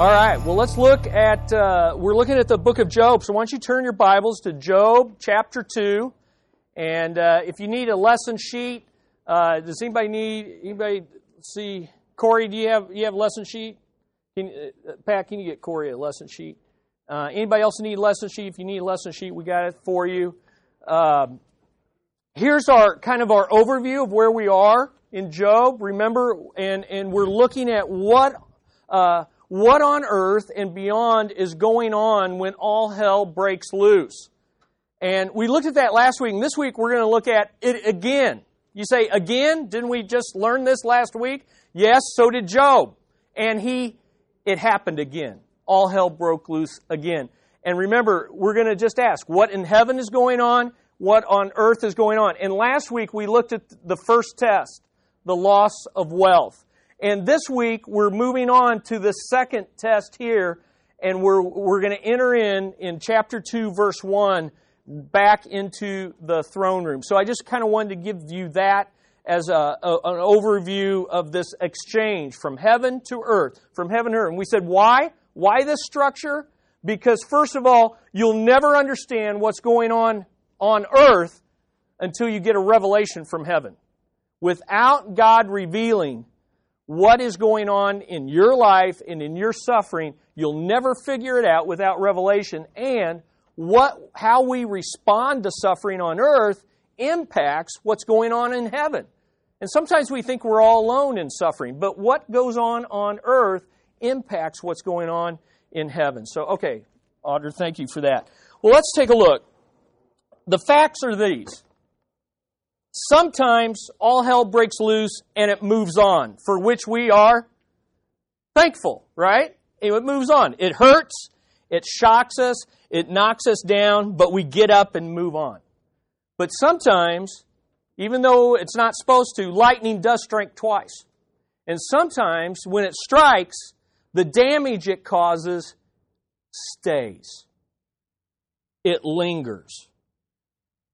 All right, well, let's look at, uh, we're looking at the book of Job. So why don't you turn your Bibles to Job chapter 2. And uh, if you need a lesson sheet, uh, does anybody need, anybody see, Corey, do you have, you have a lesson sheet? Can, uh, Pat, can you get Corey a lesson sheet? Uh, anybody else need a lesson sheet? If you need a lesson sheet, we got it for you. Um, here's our kind of our overview of where we are in Job. Remember, and, and we're looking at what, uh, what on earth and beyond is going on when all hell breaks loose. And we looked at that last week, and this week we're going to look at it again. You say, again? Didn't we just learn this last week? Yes, so did Job. And he, it happened again. All hell broke loose again. And remember, we're going to just ask, what in heaven is going on? What on earth is going on? And last week we looked at the first test, the loss of wealth. And this week, we're moving on to the second test here, and we're, we're going to enter in, in chapter 2, verse 1, back into the throne room. So I just kind of wanted to give you that as a, a, an overview of this exchange from heaven to earth, from heaven to earth. And we said, why? Why this structure? Because, first of all, you'll never understand what's going on on earth until you get a revelation from heaven. Without God revealing what is going on in your life and in your suffering, you'll never figure it out without revelation. And what, how we respond to suffering on earth impacts what's going on in heaven. And sometimes we think we're all alone in suffering, but what goes on on earth impacts what's going on in heaven. So, okay, Audra, thank you for that. Well, let's take a look. The facts are these sometimes all hell breaks loose and it moves on, for which we are thankful, right? It moves on. It hurts, it shocks us, it knocks us down, but we get up and move on. But sometimes, even though it's not supposed to, lightning does strike twice. And sometimes when it strikes, the damage it causes stays. It lingers.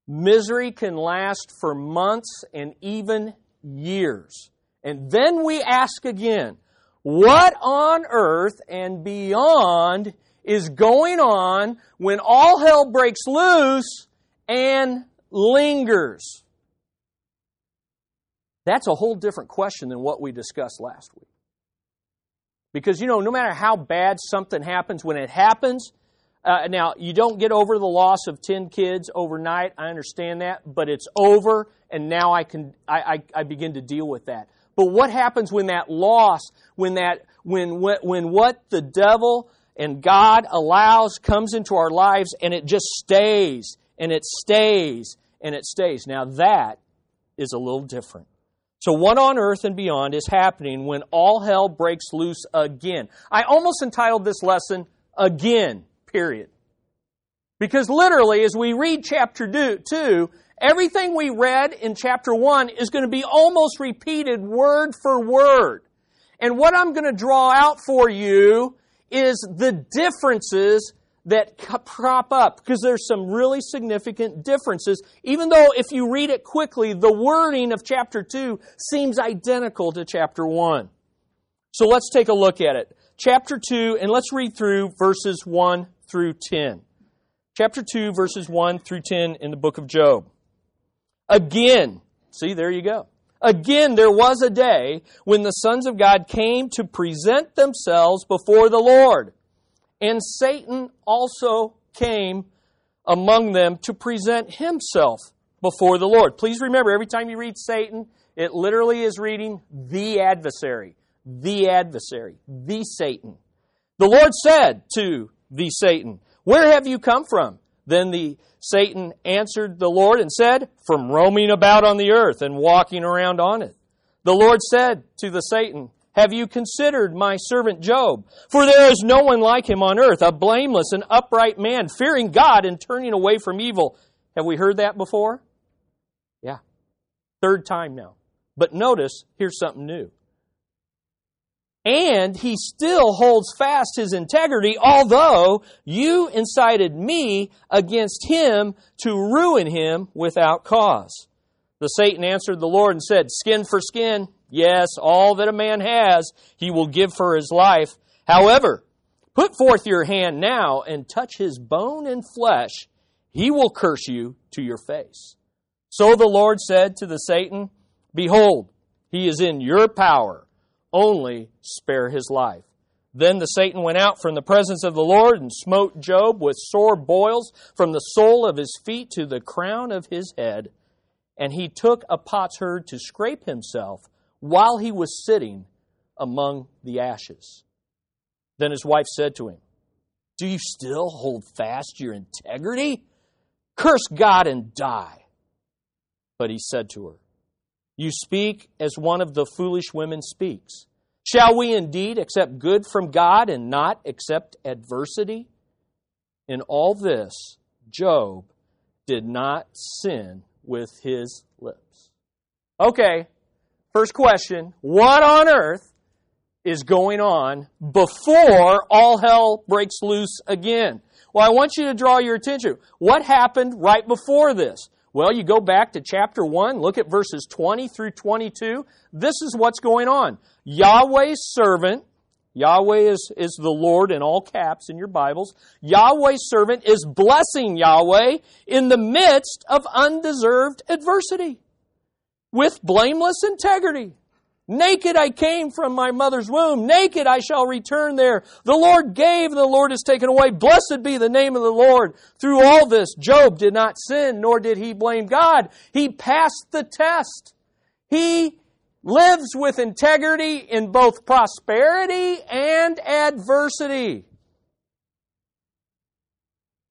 Misery can last for months and even years. And then we ask again, what on earth and beyond is going on when all hell breaks loose and lingers? That's a whole different question than what we discussed last week. Because, you know, no matter how bad something happens, when it happens, uh, now, you don't get over the loss of 10 kids overnight. I understand that, but it's over, and now I can I, I, I begin to deal with that. But what happens when that loss, when that when when what the devil and God allows comes into our lives and it just stays and it stays and it stays. Now that is a little different. So what on earth and beyond is happening when all hell breaks loose again? I almost entitled this lesson again period. Because literally, as we read chapter 2, everything we read in chapter 1 is going to be almost repeated word for word. And what I'm going to draw out for you is the differences that crop up because there's some really significant differences even though if you read it quickly the wording of chapter 2 seems identical to chapter 1 so let's take a look at it chapter 2 and let's read through verses 1 through 10. Chapter 2, verses 1 through 10 in the book of Job. Again, see, there you go. Again, there was a day when the sons of God came to present themselves before the Lord. And Satan also came among them to present himself before the Lord. Please remember, every time you read Satan, it literally is reading the adversary, the adversary, the Satan. The Lord said to the Satan, Where have you come from? Then the Satan answered the Lord and said, From roaming about on the earth and walking around on it. The Lord said to the Satan, Have you considered my servant Job? For there is no one like him on earth, a blameless and upright man, fearing God and turning away from evil. Have we heard that before? Yeah. Third time now. But notice, here's something new and he still holds fast his integrity, although you incited me against him to ruin him without cause. The Satan answered the Lord and said, Skin for skin, yes, all that a man has, he will give for his life. However, Put forth your hand now and touch his bone and flesh. He will curse you to your face. So the Lord said to the Satan, Behold, he is in your power. Only spare his life. Then the Satan went out from the presence of the Lord and smote Job with sore boils from the sole of his feet to the crown of his head. And he took a potsherd to scrape himself while he was sitting among the ashes. Then his wife said to him, Do you still hold fast your integrity? Curse God and die. But he said to her, You speak as one of the foolish women speaks. Shall we indeed accept good from God and not accept adversity? In all this, Job did not sin with his lips. Okay, first question What on earth is going on before all hell breaks loose again. Well, I want you to draw your attention. What happened right before this? Well, you go back to chapter 1, look at verses 20 through 22. This is what's going on. Yahweh's servant, Yahweh is, is the Lord in all caps in your Bibles. Yahweh's servant is blessing Yahweh in the midst of undeserved adversity with blameless integrity. Naked I came from my mother's womb. Naked I shall return there. The Lord gave, the Lord has taken away. Blessed be the name of the Lord. Through all this, Job did not sin, nor did he blame God. He passed the test. He lives with integrity in both prosperity and adversity.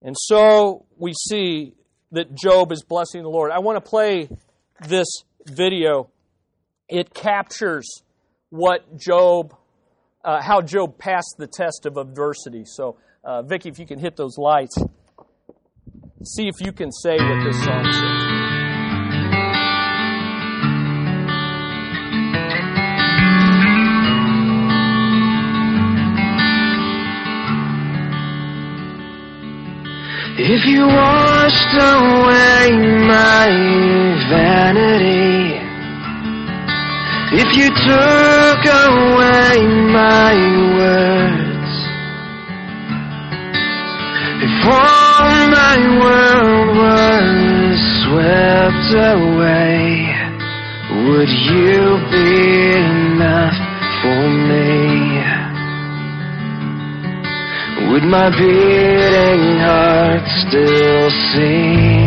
And so we see that Job is blessing the Lord. I want to play this video it captures what Job, uh, how Job passed the test of adversity. So, uh, Vicki, if you can hit those lights, see if you can say what this song says. If you washed away my vanity if you took away my words, if all my world was swept away, would you be enough for me? Would my beating heart still sing?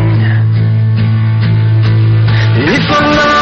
If I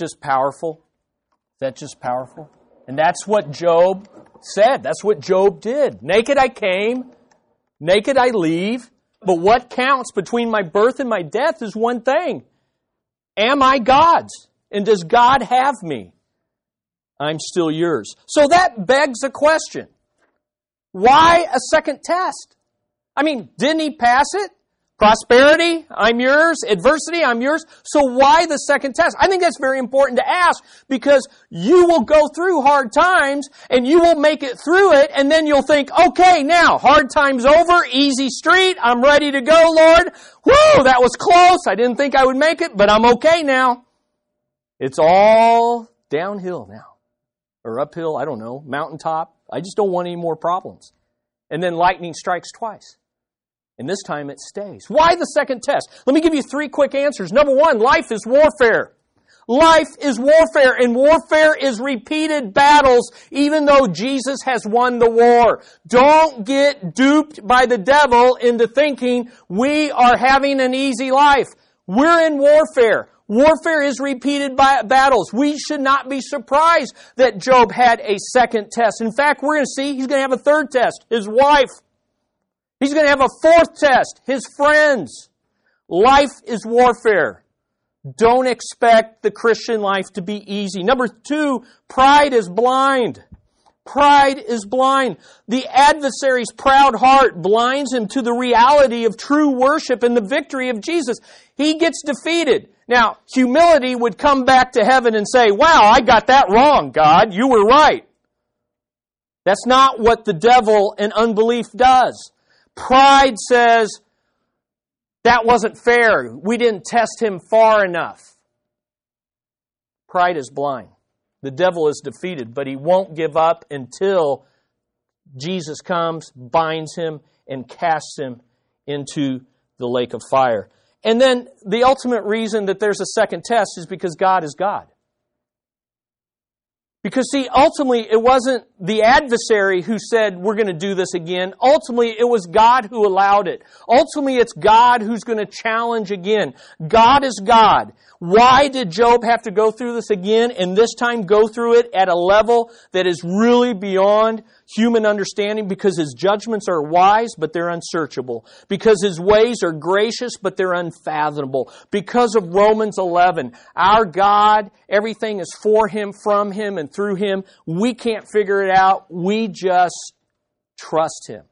just powerful? Is that just powerful? And that's what Job said. That's what Job did. Naked I came, naked I leave. But what counts between my birth and my death is one thing. Am I God's? And does God have me? I'm still yours. So that begs a question. Why a second test? I mean, didn't he pass it? Prosperity, I'm yours. Adversity, I'm yours. So why the second test? I think that's very important to ask because you will go through hard times and you will make it through it and then you'll think, okay, now, hard time's over, easy street, I'm ready to go, Lord. Whoa, that was close. I didn't think I would make it, but I'm okay now. It's all downhill now. Or uphill, I don't know, mountaintop. I just don't want any more problems. And then lightning strikes twice. And this time it stays. Why the second test? Let me give you three quick answers. Number one, life is warfare. Life is warfare, and warfare is repeated battles, even though Jesus has won the war. Don't get duped by the devil into thinking we are having an easy life. We're in warfare. Warfare is repeated by battles. We should not be surprised that Job had a second test. In fact, we're going to see he's going to have a third test. His wife. He's going to have a fourth test. His friends. Life is warfare. Don't expect the Christian life to be easy. Number two, pride is blind. Pride is blind. The adversary's proud heart blinds him to the reality of true worship and the victory of Jesus. He gets defeated. Now, humility would come back to heaven and say, wow, I got that wrong, God. You were right. That's not what the devil and unbelief does. Pride says, that wasn't fair. We didn't test him far enough. Pride is blind. The devil is defeated, but he won't give up until Jesus comes, binds him, and casts him into the lake of fire. And then the ultimate reason that there's a second test is because God is God. Because see, ultimately, it wasn't the adversary who said, we're going to do this again. Ultimately, it was God who allowed it. Ultimately, it's God who's going to challenge again. God is God. Why did Job have to go through this again and this time go through it at a level that is really beyond human understanding? Because his judgments are wise, but they're unsearchable. Because his ways are gracious, but they're unfathomable. Because of Romans 11, our God, everything is for him, from him, and through him. We can't figure it out. We just trust him.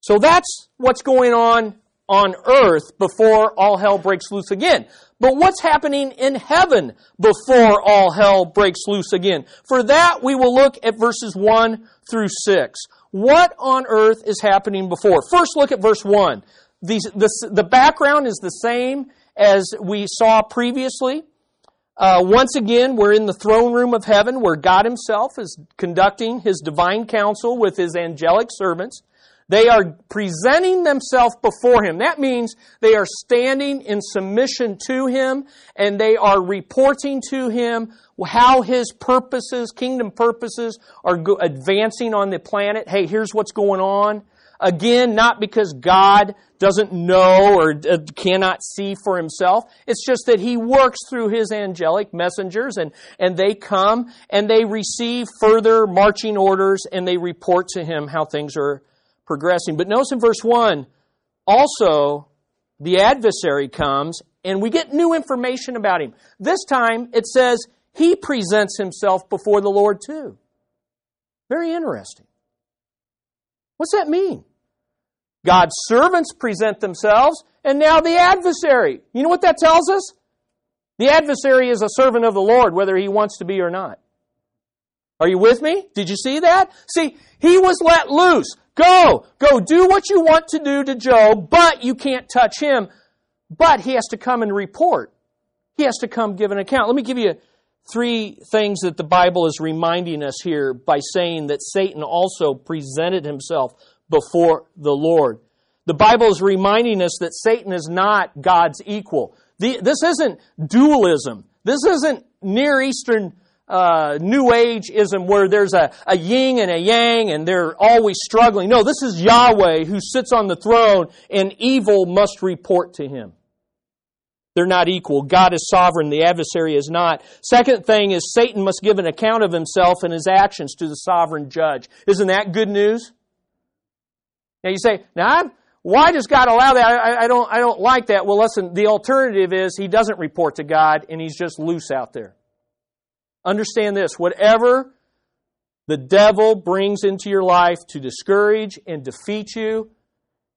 So that's what's going on on earth before all hell breaks loose again. But what's happening in heaven before all hell breaks loose again? For that, we will look at verses 1 through 6. What on earth is happening before? First, look at verse 1. The, the, the background is the same as we saw previously. Uh, once again, we're in the throne room of heaven where God Himself is conducting His divine counsel with His angelic servants. They are presenting themselves before Him. That means they are standing in submission to Him and they are reporting to Him how His purposes, kingdom purposes, are advancing on the planet. Hey, here's what's going on. Again, not because God doesn't know or uh, cannot see for himself. It's just that he works through his angelic messengers and, and they come and they receive further marching orders and they report to him how things are progressing. But notice in verse 1, also the adversary comes and we get new information about him. This time it says he presents himself before the Lord too. Very interesting. What's that mean? God's servants present themselves, and now the adversary. You know what that tells us? The adversary is a servant of the Lord, whether he wants to be or not. Are you with me? Did you see that? See, he was let loose. Go, go, do what you want to do to Job, but you can't touch him. But he has to come and report. He has to come give an account. Let me give you three things that the Bible is reminding us here by saying that Satan also presented himself before the Lord. The Bible is reminding us that Satan is not God's equal. The, this isn't dualism. This isn't Near Eastern uh, New Ageism where there's a, a yin and a yang and they're always struggling. No, this is Yahweh who sits on the throne and evil must report to him. They're not equal. God is sovereign, the adversary is not. Second thing is Satan must give an account of himself and his actions to the sovereign judge. Isn't that good news? Now you say, now I'm, why does God allow that? I, I, don't, I don't like that. Well, listen, the alternative is he doesn't report to God and he's just loose out there. Understand this whatever the devil brings into your life to discourage and defeat you,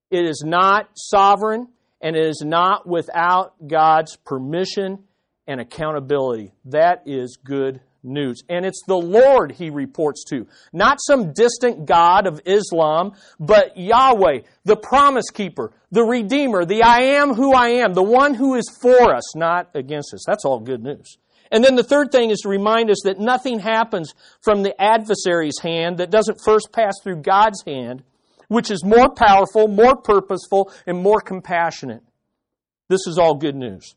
it is not sovereign and it is not without God's permission and accountability. That is good news. And it's the Lord he reports to, not some distant God of Islam, but Yahweh, the promise keeper, the Redeemer, the I am who I am, the one who is for us, not against us. That's all good news. And then the third thing is to remind us that nothing happens from the adversary's hand that doesn't first pass through God's hand which is more powerful, more purposeful, and more compassionate. This is all good news.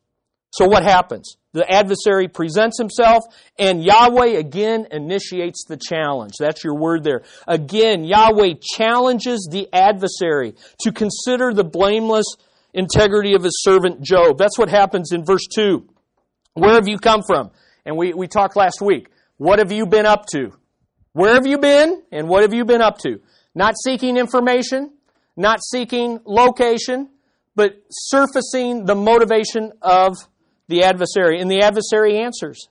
So what happens? The adversary presents himself, and Yahweh again initiates the challenge. That's your word there. Again, Yahweh challenges the adversary to consider the blameless integrity of his servant Job. That's what happens in verse 2. Where have you come from? And we, we talked last week. What have you been up to? Where have you been, and what have you been up to? Not seeking information, not seeking location, but surfacing the motivation of the adversary. And the adversary answers.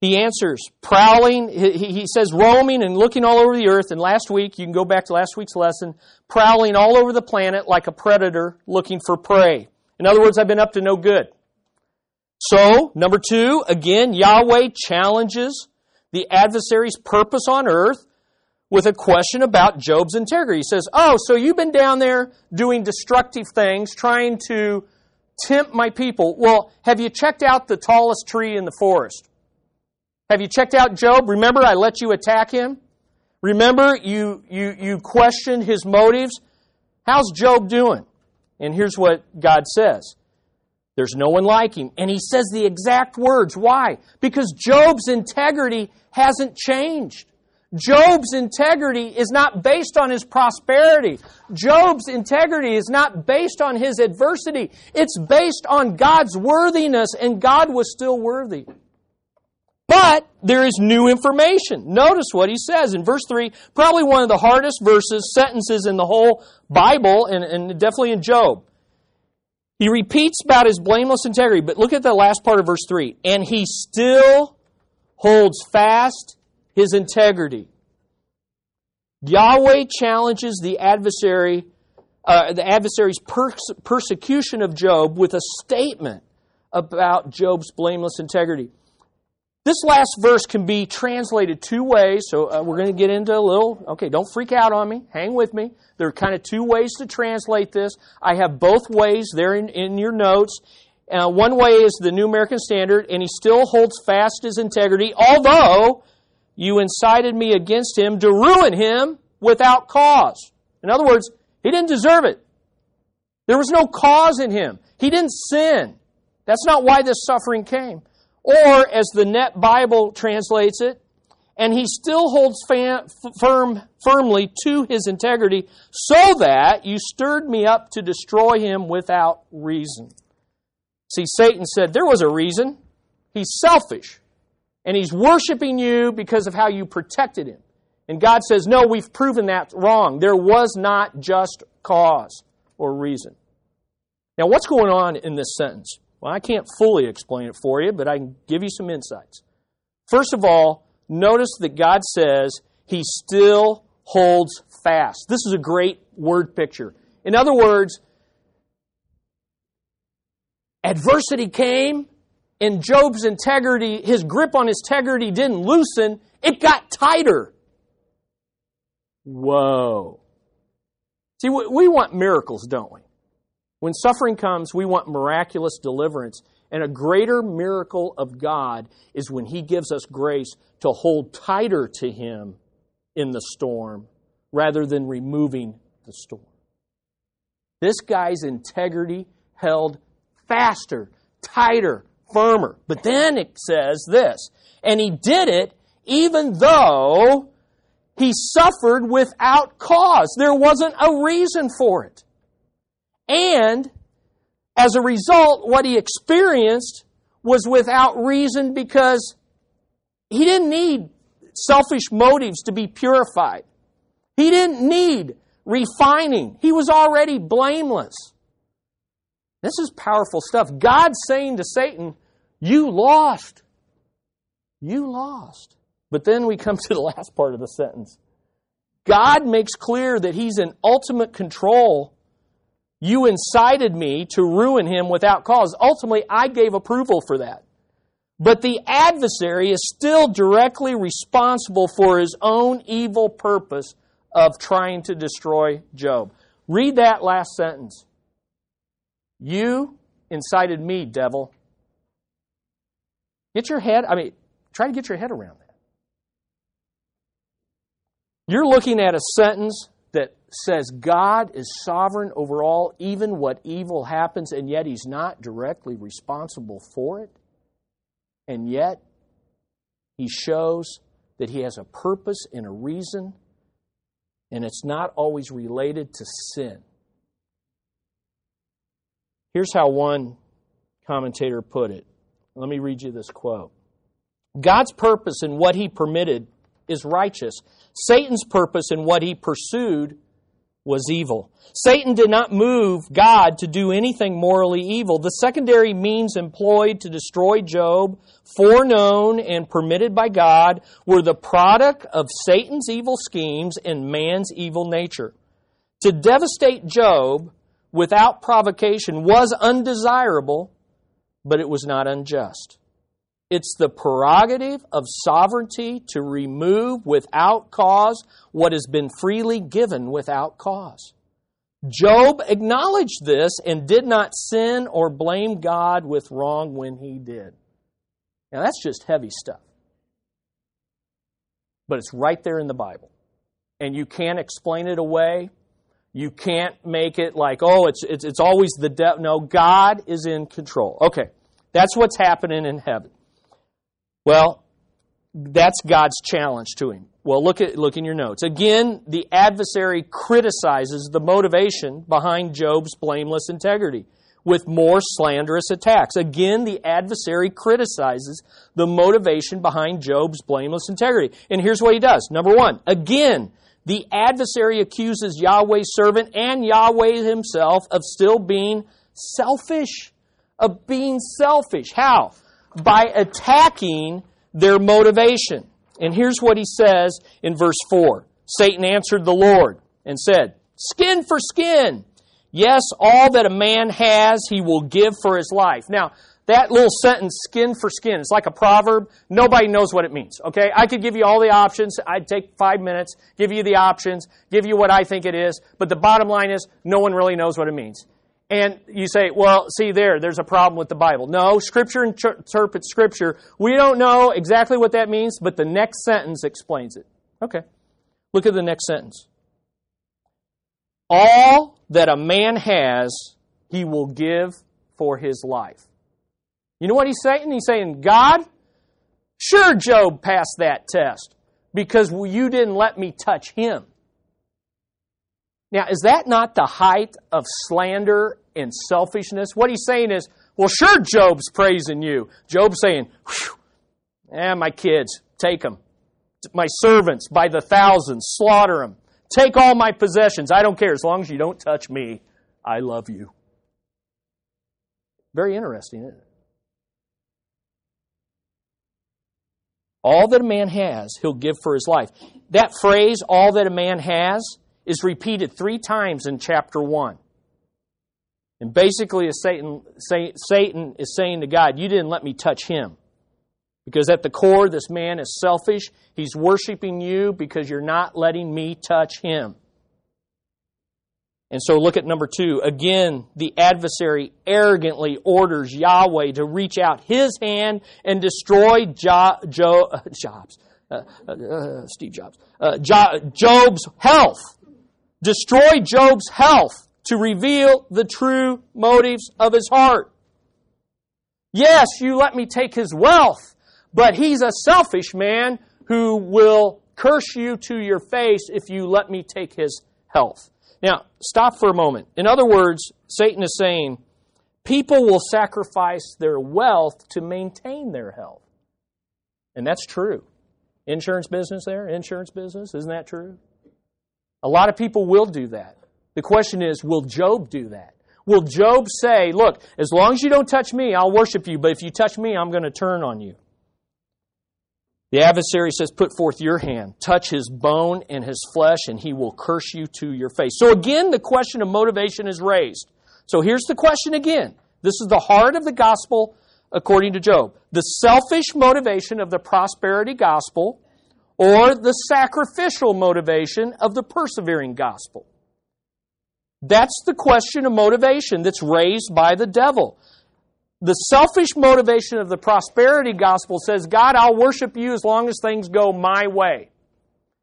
He answers, prowling, he, says roaming and looking all over the earth. And last week, you can go back to last week's lesson, prowling all over the planet like a predator looking for prey. In other words, I've been up to no good. So, number two, again, Yahweh challenges the adversary's purpose on earth with a question about Job's integrity. He says, Oh, so you've been down there doing destructive things, trying to tempt my people. Well, have you checked out the tallest tree in the forest? Have you checked out Job? Remember, I let you attack him? Remember, you, you, you questioned his motives? How's Job doing? And here's what God says. There's no one like him. And he says the exact words. Why? Because Job's integrity hasn't changed. Job's integrity is not based on his prosperity. Job's integrity is not based on his adversity. It's based on God's worthiness, and God was still worthy. But there is new information. Notice what he says in verse 3, probably one of the hardest verses, sentences in the whole Bible, and, and definitely in Job. He repeats about his blameless integrity, but look at the last part of verse 3. And he still holds fast his integrity. Yahweh challenges the adversary, uh, the adversary's pers- persecution of Job with a statement about Job's blameless integrity. This last verse can be translated two ways, so uh, we're going to get into a little. Okay, don't freak out on me. Hang with me. There are kind of two ways to translate this. I have both ways there in, in your notes. Uh, one way is the New American Standard, and he still holds fast his integrity, although you incited me against him to ruin him without cause. In other words, he didn't deserve it. There was no cause in him. He didn't sin. That's not why this suffering came. Or, as the Net Bible translates it, and he still holds fam- firm, firmly to his integrity, so that you stirred me up to destroy him without reason. See, Satan said there was a reason. He's selfish and he's worshiping you because of how you protected him. And God says, No, we've proven that wrong. There was not just cause or reason. Now, what's going on in this sentence? Well, I can't fully explain it for you, but I can give you some insights. First of all, notice that God says he still holds fast. This is a great word picture. In other words, adversity came, and Job's integrity, his grip on his integrity didn't loosen, it got tighter. Whoa. See, we want miracles, don't we? When suffering comes, we want miraculous deliverance. And a greater miracle of God is when He gives us grace to hold tighter to Him in the storm rather than removing the storm. This guy's integrity held faster, tighter, firmer. But then it says this, and he did it even though he suffered without cause. There wasn't a reason for it. And as a result, what he experienced was without reason because he didn't need selfish motives to be purified. He didn't need refining. He was already blameless. This is powerful stuff. God saying to Satan, You lost. You lost. But then we come to the last part of the sentence. God makes clear that He's in ultimate control. You incited me to ruin him without cause. Ultimately, I gave approval for that. But the adversary is still directly responsible for his own evil purpose of trying to destroy Job. Read that last sentence. You incited me, devil. Get your head, I mean, try to get your head around that. You're looking at a sentence says God is sovereign over all, even what evil happens, and yet He's not directly responsible for it. And yet, He shows that He has a purpose and a reason, and it's not always related to sin. Here's how one commentator put it. Let me read you this quote God's purpose in what He permitted is righteous. Satan's purpose in what he pursued was evil. Satan did not move God to do anything morally evil. The secondary means employed to destroy Job, foreknown and permitted by God, were the product of Satan's evil schemes and man's evil nature. To devastate Job without provocation was undesirable, but it was not unjust. It's the prerogative of sovereignty to remove without cause what has been freely given without cause. Job acknowledged this and did not sin or blame God with wrong when he did. Now, that's just heavy stuff. But it's right there in the Bible. And you can't explain it away. You can't make it like, oh, it's, it's, it's always the devil. No, God is in control. Okay, that's what's happening in heaven. Well, that's God's challenge to him. Well, look at look in your notes. Again, the adversary criticizes the motivation behind Job's blameless integrity with more slanderous attacks. Again, the adversary criticizes the motivation behind Job's blameless integrity. And here's what he does. Number 1, again, the adversary accuses Yahweh's servant and Yahweh himself of still being selfish, of being selfish. How? By attacking their motivation. And here's what he says in verse 4 Satan answered the Lord and said, Skin for skin. Yes, all that a man has, he will give for his life. Now, that little sentence, skin for skin, it's like a proverb. Nobody knows what it means, okay? I could give you all the options. I'd take five minutes, give you the options, give you what I think it is. But the bottom line is, no one really knows what it means. And you say, well, see there, there's a problem with the Bible. No, Scripture interprets Scripture. We don't know exactly what that means, but the next sentence explains it. Okay. Look at the next sentence. All that a man has, he will give for his life. You know what he's saying? He's saying, God, sure, Job passed that test because you didn't let me touch him. Now, is that not the height of slander and selfishness? What he's saying is, well, sure, Job's praising you. Job's saying, eh, my kids, take them. My servants, by the thousands, slaughter them. Take all my possessions. I don't care. As long as you don't touch me, I love you. Very interesting, isn't it? All that a man has, he'll give for his life. That phrase, all that a man has, is repeated three times in chapter 1. And basically, Satan, Satan is saying to God, You didn't let me touch him. Because at the core, this man is selfish. He's worshiping you because you're not letting me touch him. And so look at number two. Again, the adversary arrogantly orders Yahweh to reach out his hand and destroy jo- jo- Jobs, uh, uh, uh, Steve Jobs, uh, jo- Job's health destroy Job's health to reveal the true motives of his heart. Yes, you let me take his wealth, but he's a selfish man who will curse you to your face if you let me take his health. Now, stop for a moment. In other words, Satan is saying people will sacrifice their wealth to maintain their health. And that's true. Insurance business there, insurance business, isn't that true? A lot of people will do that. The question is, will Job do that? Will Job say, Look, as long as you don't touch me, I'll worship you, but if you touch me, I'm going to turn on you? The adversary says, Put forth your hand, touch his bone and his flesh, and he will curse you to your face. So again, the question of motivation is raised. So here's the question again. This is the heart of the gospel according to Job. The selfish motivation of the prosperity gospel or the sacrificial motivation of the persevering gospel. That's the question of motivation that's raised by the devil. The selfish motivation of the prosperity gospel says, God, I'll worship you as long as things go my way.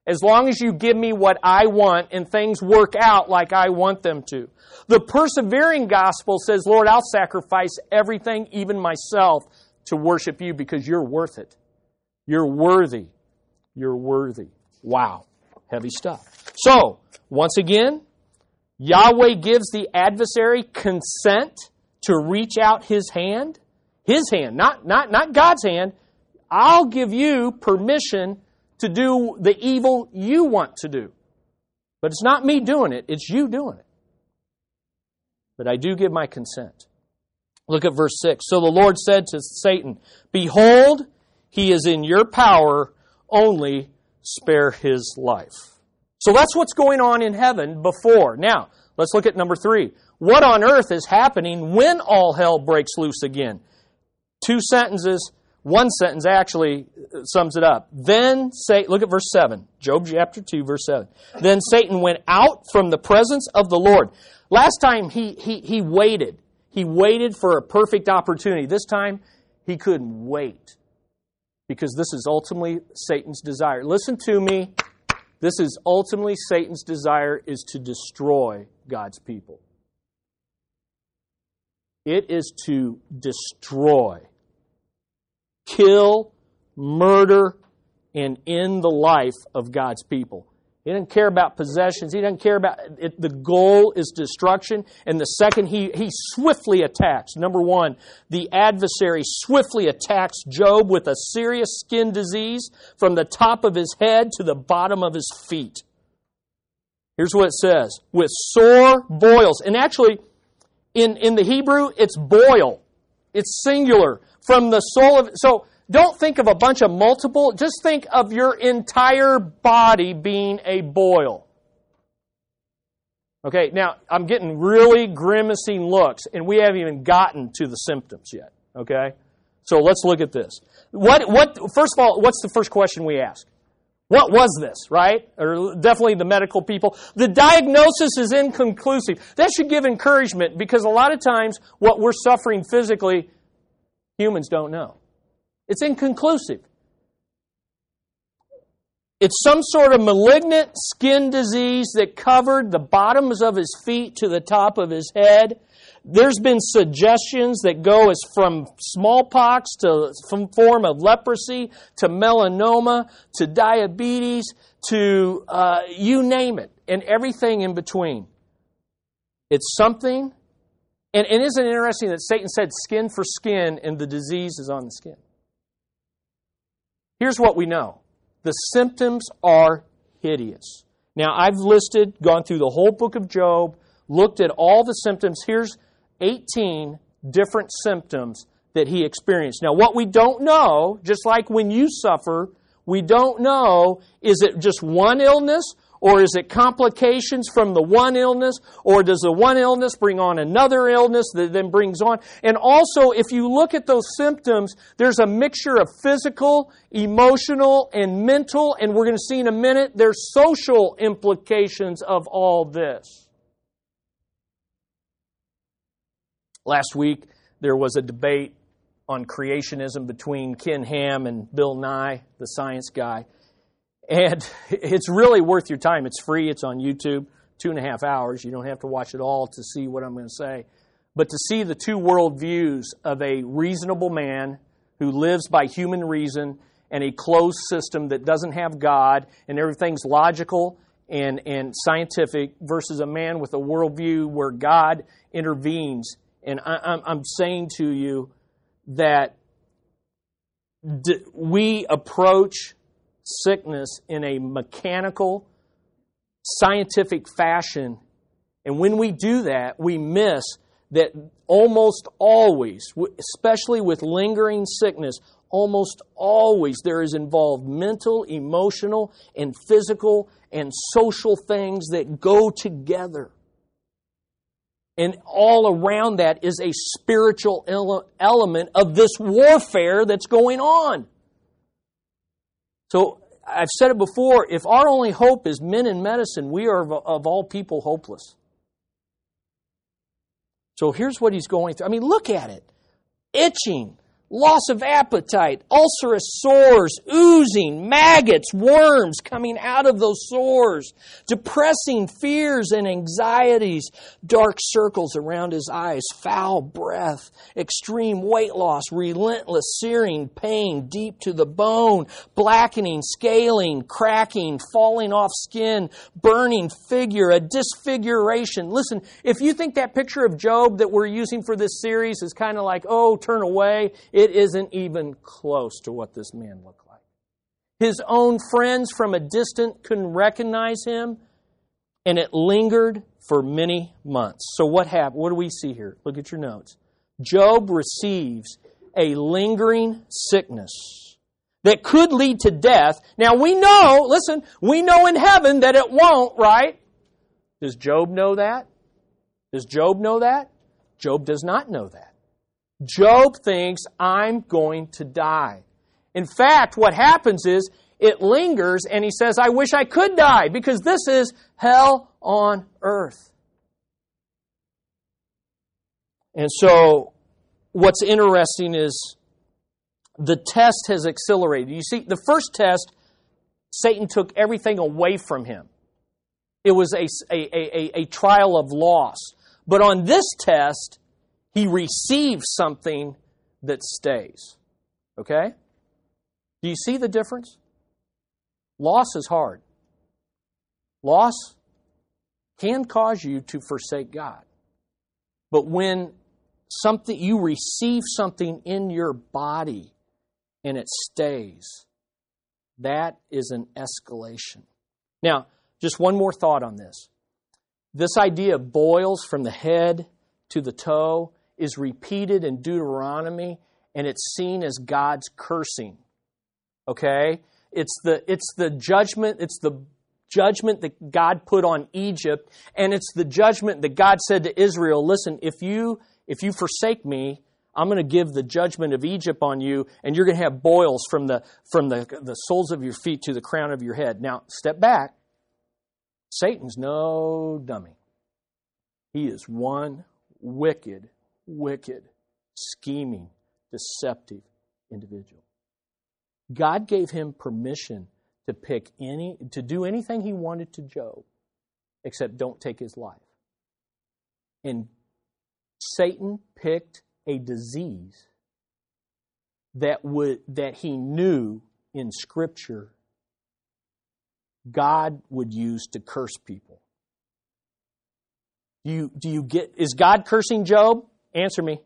As long as you give me what I want and things work out like I want them to. The persevering gospel says, Lord, I'll sacrifice everything, even myself, to worship you because you're worth it. You're worthy. You're worthy. Wow. Heavy stuff. So, once again, Yahweh gives the adversary consent to reach out his hand, his hand, not, not, not God's hand. I'll give you permission to do the evil you want to do. But it's not me doing it, it's you doing it. But I do give my consent. Look at verse 6. So the Lord said to Satan, Behold, he is in your power, only spare his life. So that's what's going on in heaven before. Now, let's look at number three. What on earth is happening when all hell breaks loose again? Two sentences, one sentence actually uh, sums it up. Then say, look at verse 7, Job chapter 2, verse 7. Then Satan went out from the presence of the Lord. Last time he, he, he waited. He waited for a perfect opportunity. This time he couldn't wait because this is ultimately Satan's desire. Listen to me. This is ultimately Satan's desire is to destroy God's people. It is to destroy, kill, murder, and end the life of God's people. He doesn't care about possessions. He doesn't care about it. The goal is destruction. And the second, he, he swiftly attacks. Number one, the adversary swiftly attacks Job with a serious skin disease from the top of his head to the bottom of his feet. Here's what it says with sore boils. And actually, in, in the Hebrew, it's boil. It's singular. From the sole of so don't think of a bunch of multiple, just think of your entire body being a boil. Okay, now I'm getting really grimacing looks, and we haven't even gotten to the symptoms yet. Okay? So let's look at this. What what first of all, what's the first question we ask? What was this, right? Or definitely the medical people. The diagnosis is inconclusive. That should give encouragement because a lot of times what we're suffering physically, humans don't know. It's inconclusive. It's some sort of malignant skin disease that covered the bottoms of his feet to the top of his head. There's been suggestions that go as from smallpox to some form of leprosy to melanoma to diabetes to uh, you name it and everything in between. It's something, and, and isn't it interesting that Satan said skin for skin and the disease is on the skin? Here's what we know the symptoms are hideous. Now, I've listed, gone through the whole book of Job, looked at all the symptoms. Here's 18 different symptoms that he experienced. Now, what we don't know, just like when you suffer, we don't know is it just one illness or is it complications from the one illness? Or does the one illness bring on another illness that then brings on? And also, if you look at those symptoms, there's a mixture of physical, emotional, and mental. And we're going to see in a minute, there's social implications of all this. Last week, there was a debate on creationism between Ken Ham and Bill Nye, the science guy. And it's really worth your time. It's free, it's on YouTube, two and a half hours. You don't have to watch it all to see what I'm going to say. but to see the two worldviews of a reasonable man who lives by human reason and a closed system that doesn't have God and everything's logical and, and scientific versus a man with a worldview where God intervenes. And I, I'm saying to you that we approach sickness in a mechanical, scientific fashion. And when we do that, we miss that almost always, especially with lingering sickness, almost always there is involved mental, emotional, and physical and social things that go together. And all around that is a spiritual element of this warfare that's going on. So I've said it before if our only hope is men in medicine, we are of all people hopeless. So here's what he's going through. I mean, look at it itching, loss of appetite, ulcerous sores, oozing, maggots, worms coming out of those sores, depressing fears and anxieties, dark circles around his eyes, foul breath, extreme weight loss, relentless searing pain deep to the bone, blackening, scaling, cracking, falling off skin, burning figure, a disfiguration. Listen, if you think that picture of Job that we're using for this series is kind of like, oh, turn away, it isn't even close to what this man looked like. His own friends from a distance couldn't recognize him, and it lingered for many months. So, what happened? What do we see here? Look at your notes. Job receives a lingering sickness that could lead to death. Now, we know, listen, we know in heaven that it won't, right? Does Job know that? Does Job know that? Job does not know that. Job thinks, I'm going to die. In fact, what happens is it lingers and he says, I wish I could die because this is hell on earth. And so, what's interesting is the test has accelerated. You see, the first test, Satan took everything away from him. It was a, a, a, a trial of loss. But on this test, he receives something that stays. Okay? Do you see the difference? Loss is hard. Loss can cause you to forsake God. But when something you receive something in your body and it stays, that is an escalation. Now, just one more thought on this. This idea boils from the head to the toe is repeated in Deuteronomy and it's seen as God's cursing. Okay? It's the it's the judgment, it's the judgment that God put on Egypt and it's the judgment that God said to Israel, listen, if you if you forsake me, I'm going to give the judgment of Egypt on you, and you're going to have boils from the from the, the soles of your feet to the crown of your head. Now, step back. Satan's no dummy. He is one wicked, wicked, scheming, deceptive individual. God gave him permission to pick any to do anything he wanted to Job except don't take his life. And Satan picked a disease that would that he knew in scripture God would use to curse people. Do you, do you get is God cursing Job? Answer me.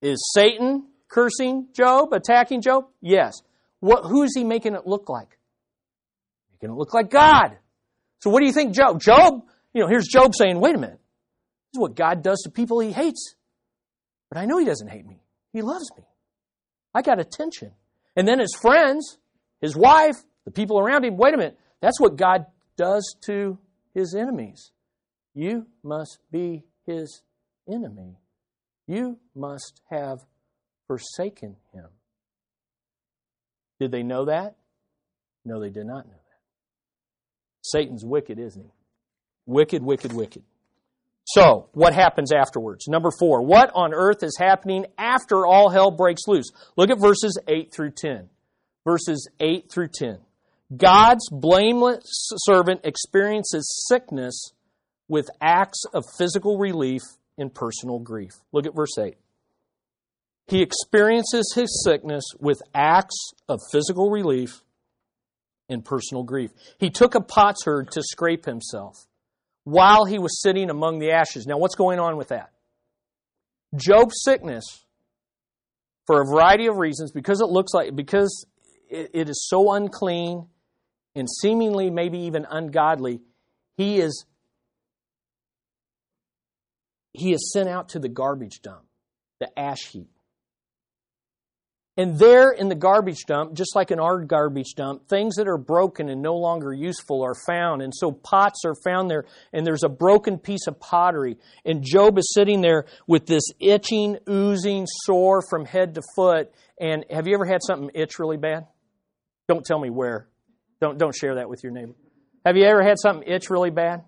Is Satan cursing Job, attacking Job? Yes. What, who is he making it look like? Making it look like God. So what do you think, Job? Job, you know, here's Job saying, wait a minute. This is what God does to people he hates. But I know he doesn't hate me. He loves me. I got attention. And then his friends, his wife, the people around him, wait a minute. That's what God does to his enemies. You must be his enemy. You must have forsaken him. Did they know that? No, they did not know that. Satan's wicked, isn't he? Wicked, wicked, wicked. So, what happens afterwards? Number four, what on earth is happening after all hell breaks loose? Look at verses 8 through 10. Verses 8 through 10. God's blameless servant experiences sickness with acts of physical relief and personal grief. Look at verse 8. He experiences his sickness with acts of physical relief and personal grief. He took a potsherd to scrape himself while he was sitting among the ashes. Now, what's going on with that? Job's sickness, for a variety of reasons, because it looks like, because it, it is so unclean and seemingly maybe even ungodly, he is he is sent out to the garbage dump, the ash heap. And there in the garbage dump, just like in our garbage dump, things that are broken and no longer useful are found. And so pots are found there, and there's a broken piece of pottery. And Job is sitting there with this itching, oozing sore from head to foot. And have you ever had something itch really bad? Don't tell me where. Don't, don't share that with your neighbor. Have you ever had something itch really bad?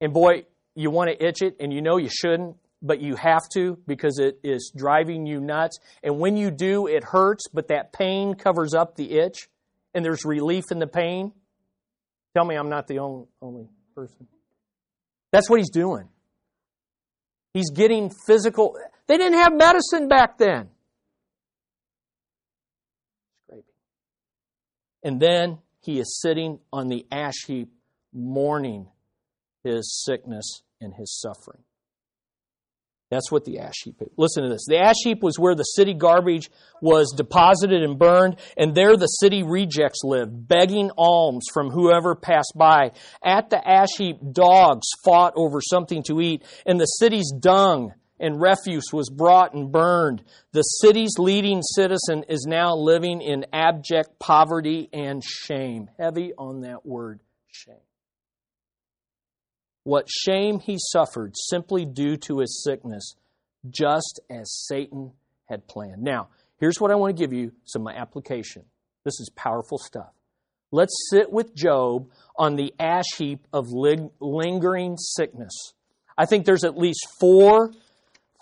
And boy, you want to itch it, and you know you shouldn't, but you have to because it is driving you nuts. And when you do, it hurts, but that pain covers up the itch, and there's relief in the pain. Tell me I'm not the only, only person. That's what he's doing. He's getting physical. They didn't have medicine back then. And then he is sitting on the ash heap, mourning his sickness and his suffering. That's what the ash heap is. Listen to this. The ash heap was where the city garbage was deposited and burned, and there the city rejects lived, begging alms from whoever passed by. At the ash heap, dogs fought over something to eat, and the city's dung and refuse was brought and burned. The city's leading citizen is now living in abject poverty and shame. Heavy on that word, shame what shame he suffered simply due to his sickness, just as Satan had planned. Now, here's what I want to give you some application. This is powerful stuff. Let's sit with Job on the ash heap of lingering sickness. I think there's at least four,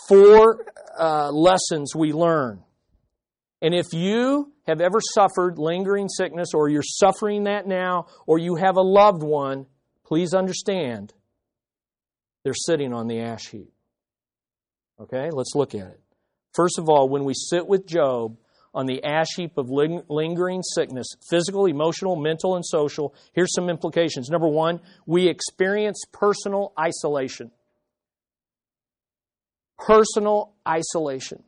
four uh, lessons we learn. And if you have ever suffered lingering sickness, or you're suffering that now, or you have a loved one, please understand they're sitting on the ash heap. Okay, let's look at it. First of all, when we sit with Job on the ash heap of lingering sickness, physical, emotional, mental, and social, here's some implications. Number one, we experience personal isolation. Personal isolation.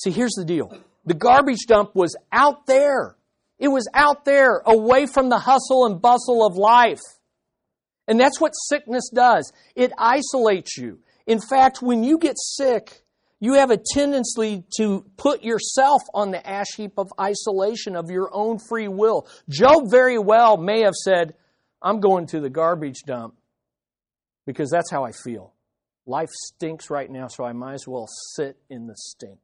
See, here's the deal the garbage dump was out there. It was out there, away from the hustle and bustle of life. And that's what sickness does. It isolates you. In fact, when you get sick, you have a tendency to put yourself on the ash heap of isolation of your own free will. Job very well may have said, I'm going to the garbage dump because that's how I feel. Life stinks right now, so I might as well sit in the stink.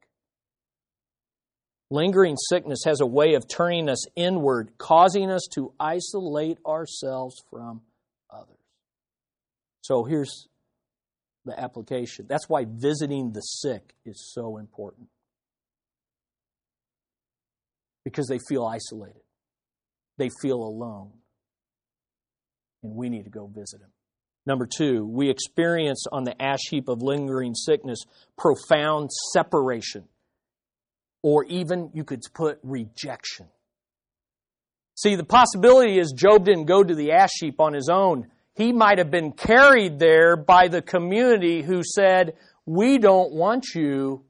Lingering sickness has a way of turning us inward, causing us to isolate ourselves from others. So here's the application. That's why visiting the sick is so important. Because they feel isolated, they feel alone. And we need to go visit them. Number two, we experience on the ash heap of lingering sickness profound separation, or even you could put rejection. See, the possibility is Job didn't go to the ash heap on his own. He might have been carried there by the community who said, We don't want you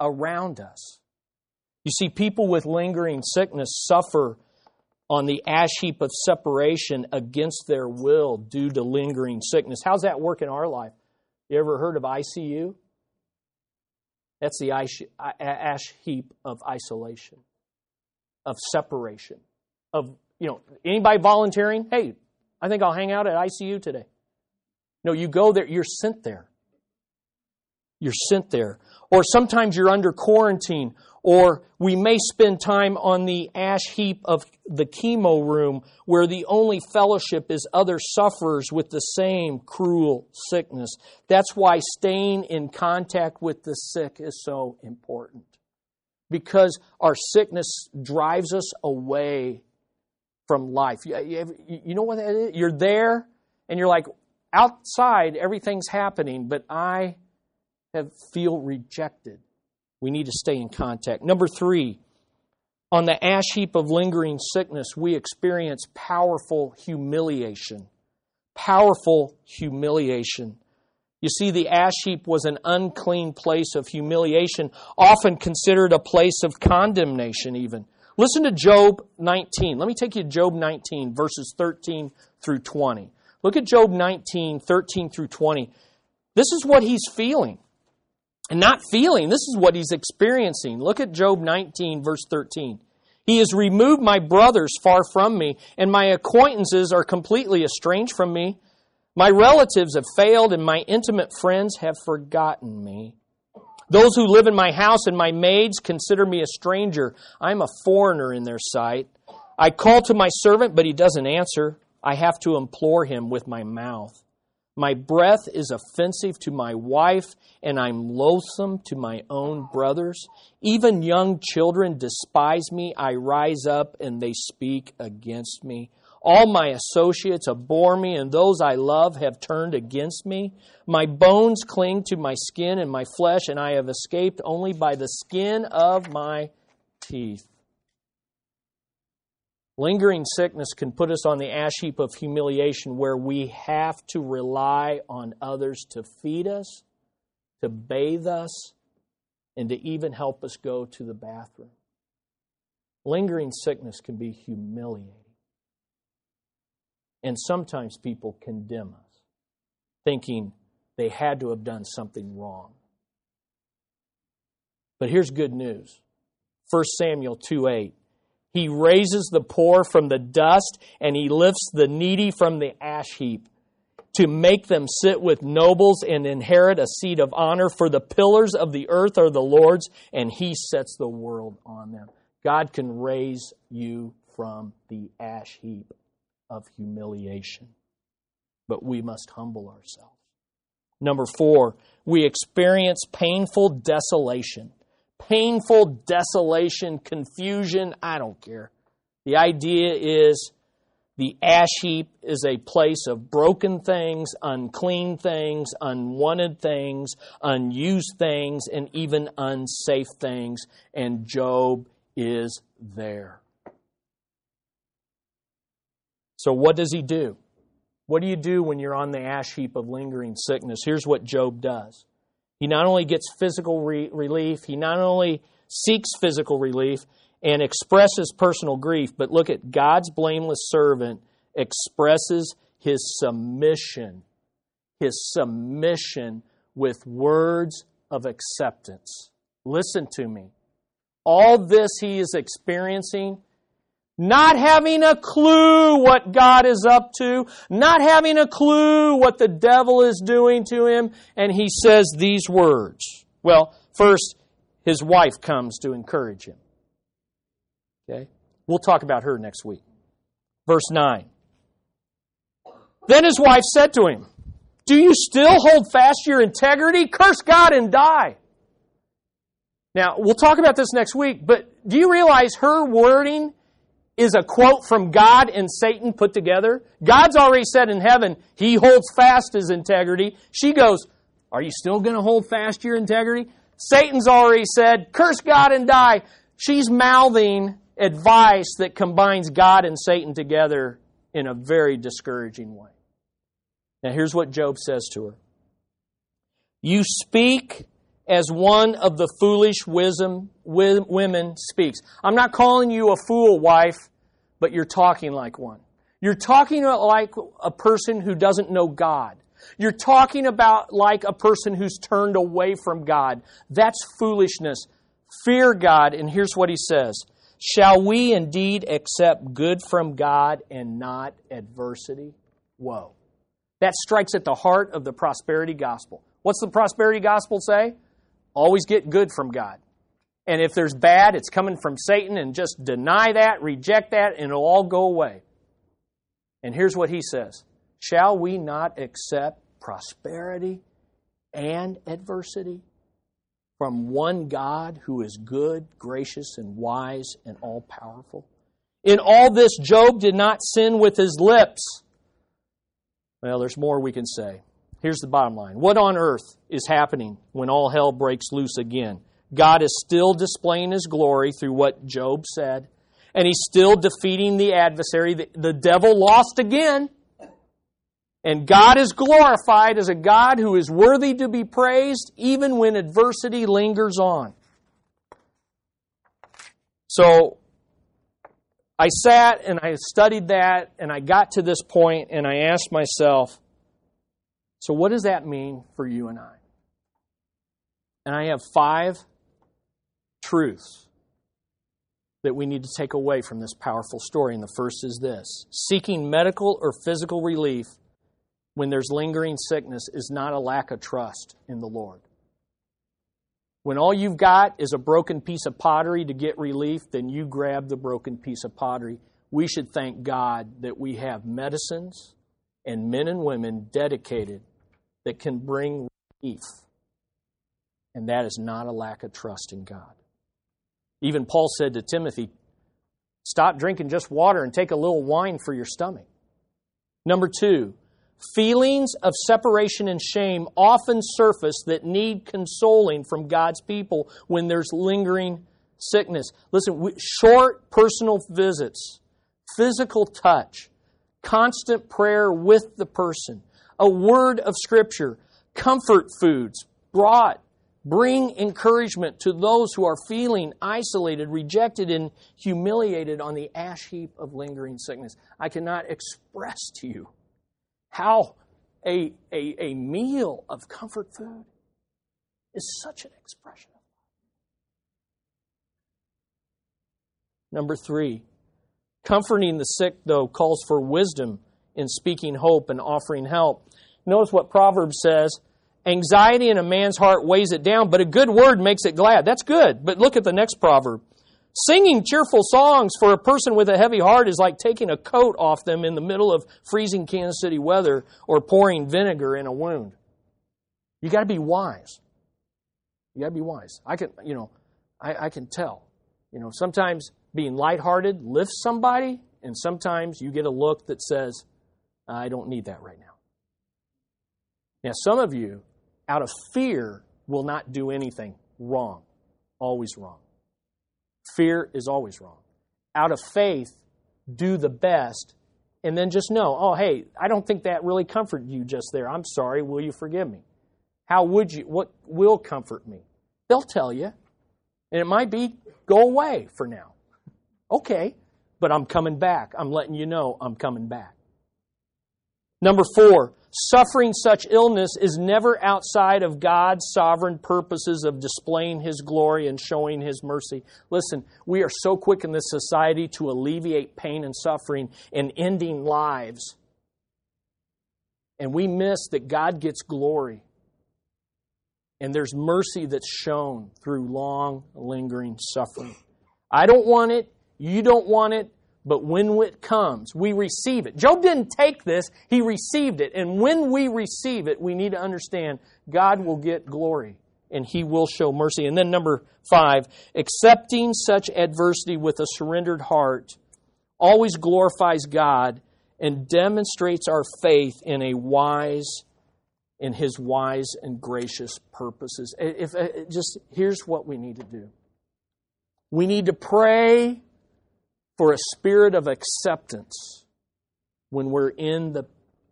around us. You see, people with lingering sickness suffer on the ash heap of separation against their will due to lingering sickness. How's that work in our life? You ever heard of ICU? That's the ash heap of isolation, of separation, of, you know, anybody volunteering? Hey, I think I'll hang out at ICU today. No, you go there, you're sent there. You're sent there. Or sometimes you're under quarantine, or we may spend time on the ash heap of the chemo room where the only fellowship is other sufferers with the same cruel sickness. That's why staying in contact with the sick is so important. Because our sickness drives us away from life. You, you know what that is? You're there and you're like, outside, everything's happening, but I have feel rejected. We need to stay in contact. Number three, on the ash heap of lingering sickness, we experience powerful humiliation. Powerful humiliation. You see, the ash heap was an unclean place of humiliation, often considered a place of condemnation, even. Listen to Job 19. Let me take you to Job 19, verses 13 through 20. Look at Job 19, 13 through 20. This is what he's feeling. And not feeling, this is what he's experiencing. Look at Job 19, verse 13. He has removed my brothers far from me, and my acquaintances are completely estranged from me. My relatives have failed, and my intimate friends have forgotten me. Those who live in my house and my maids consider me a stranger. I'm a foreigner in their sight. I call to my servant, but he doesn't answer. I have to implore him with my mouth. My breath is offensive to my wife, and I'm loathsome to my own brothers. Even young children despise me. I rise up, and they speak against me. All my associates abhor me, and those I love have turned against me. My bones cling to my skin and my flesh, and I have escaped only by the skin of my teeth. Lingering sickness can put us on the ash heap of humiliation where we have to rely on others to feed us, to bathe us, and to even help us go to the bathroom. Lingering sickness can be humiliating. And sometimes people condemn us, thinking they had to have done something wrong. But here's good news 1 Samuel 2 8. He raises the poor from the dust, and he lifts the needy from the ash heap to make them sit with nobles and inherit a seat of honor. For the pillars of the earth are the Lord's, and he sets the world on them. God can raise you from the ash heap of humiliation, but we must humble ourselves. Number four, we experience painful desolation painful desolation, confusion. I don't care. The idea is the ash heap is a place of broken things, unclean things, unwanted things, unused things, and even unsafe things. And Job is there. So, what does he do? What do you do when you're on the ash heap of lingering sickness? Here's what Job does he not only gets physical re- relief, he not only seeks physical relief and expresses personal grief, but look at God's blameless servant expresses his submission, his submission with words of acceptance. Listen to me. All this he is experiencing not having a clue what God is up to, not having a clue what the devil is doing to him, and he says these words. Well, first, his wife comes to encourage him. Okay? We'll talk about her next week. Verse 9. Then his wife said to him, Do you still hold fast your integrity? Curse God and die. Now, we'll talk about this next week, but do you realize her wording is a quote from God and Satan put together. God's already said in heaven, He holds fast His integrity. She goes, Are you still going to hold fast your integrity? Satan's already said, Curse God and die. She's mouthing advice that combines God and Satan together in a very discouraging way. Now, here's what Job says to her You speak as one of the foolish wisdom women speaks. I'm not calling you a fool, wife, but you're talking like one. You're talking like a person who doesn't know God. You're talking about like a person who's turned away from God. That's foolishness. Fear God, and here's what he says Shall we indeed accept good from God and not adversity? Whoa. That strikes at the heart of the prosperity gospel. What's the prosperity gospel say? Always get good from God. And if there's bad, it's coming from Satan, and just deny that, reject that, and it'll all go away. And here's what he says Shall we not accept prosperity and adversity from one God who is good, gracious, and wise, and all powerful? In all this, Job did not sin with his lips. Well, there's more we can say. Here's the bottom line What on earth is happening when all hell breaks loose again? God is still displaying his glory through what Job said, and he's still defeating the adversary. The, the devil lost again. And God is glorified as a God who is worthy to be praised even when adversity lingers on. So I sat and I studied that and I got to this point and I asked myself, so what does that mean for you and I? And I have five truths that we need to take away from this powerful story. And the first is this seeking medical or physical relief when there's lingering sickness is not a lack of trust in the Lord. When all you've got is a broken piece of pottery to get relief, then you grab the broken piece of pottery. We should thank God that we have medicines and men and women dedicated that can bring relief. And that is not a lack of trust in God. Even Paul said to Timothy, Stop drinking just water and take a little wine for your stomach. Number two, feelings of separation and shame often surface that need consoling from God's people when there's lingering sickness. Listen, short personal visits, physical touch, constant prayer with the person, a word of Scripture, comfort foods brought Bring encouragement to those who are feeling isolated, rejected, and humiliated on the ash heap of lingering sickness. I cannot express to you how a, a, a meal of comfort food is such an expression. Number three, comforting the sick, though, calls for wisdom in speaking hope and offering help. Notice what Proverbs says Anxiety in a man's heart weighs it down, but a good word makes it glad. That's good. But look at the next proverb. Singing cheerful songs for a person with a heavy heart is like taking a coat off them in the middle of freezing Kansas City weather or pouring vinegar in a wound. You got to be wise. You got to be wise. I can, you know, I, I can tell. You know, sometimes being lighthearted lifts somebody, and sometimes you get a look that says, I don't need that right now. Now, some of you out of fear, will not do anything wrong. Always wrong. Fear is always wrong. Out of faith, do the best, and then just know, oh, hey, I don't think that really comforted you just there. I'm sorry. Will you forgive me? How would you? What will comfort me? They'll tell you. And it might be, go away for now. Okay, but I'm coming back. I'm letting you know I'm coming back. Number four, suffering such illness is never outside of God's sovereign purposes of displaying His glory and showing His mercy. Listen, we are so quick in this society to alleviate pain and suffering and ending lives. And we miss that God gets glory. And there's mercy that's shown through long, lingering suffering. I don't want it. You don't want it. But when it comes, we receive it. Job didn't take this, he received it. And when we receive it, we need to understand God will get glory and he will show mercy. And then, number five, accepting such adversity with a surrendered heart always glorifies God and demonstrates our faith in a wise in his wise and gracious purposes. If, if just here's what we need to do. We need to pray for a spirit of acceptance when we're in the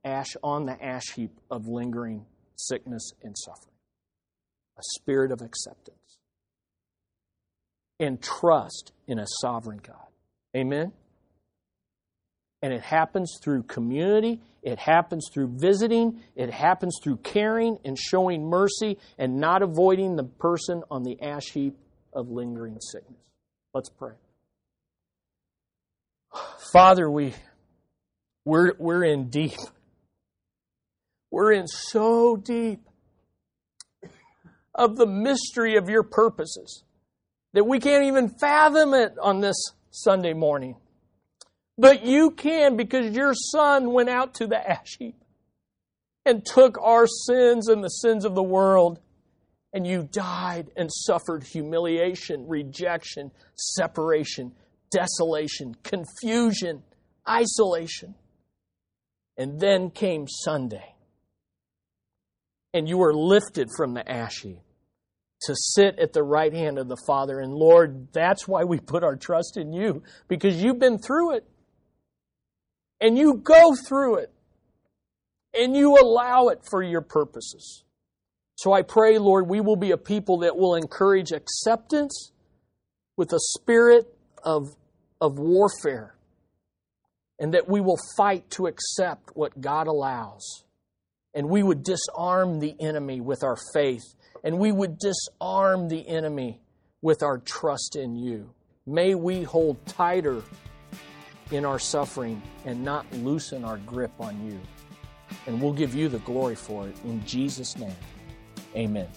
ash on the ash heap of lingering sickness and suffering. A spirit of acceptance. And trust in a sovereign God. Amen? And it happens through community, it happens through visiting, it happens through caring and showing mercy and not avoiding the person on the ash heap of lingering sickness. Let's pray. Father, we we're we're in deep. We're in so deep of the mystery of your purposes that we can't even fathom it on this Sunday morning. But you can because your son went out to the ash heap and took our sins and the sins of the world. And you died and suffered humiliation, rejection, separation, desolation, confusion, isolation. And then came Sunday. And you were lifted from the ash heap to sit at the right hand of the Father. And Lord, that's why we put our trust in you, because you've been through it. And you go through it. And you allow it for your purposes. So I pray, Lord, we will be a people that will encourage acceptance with a spirit of, of warfare. And that we will fight to accept what God allows. And we would disarm the enemy with our faith and we would disarm the enemy with our trust in you. May we hold tighter in our suffering and not loosen our grip on you. And we'll give you the glory for it in Jesus' name. Amen.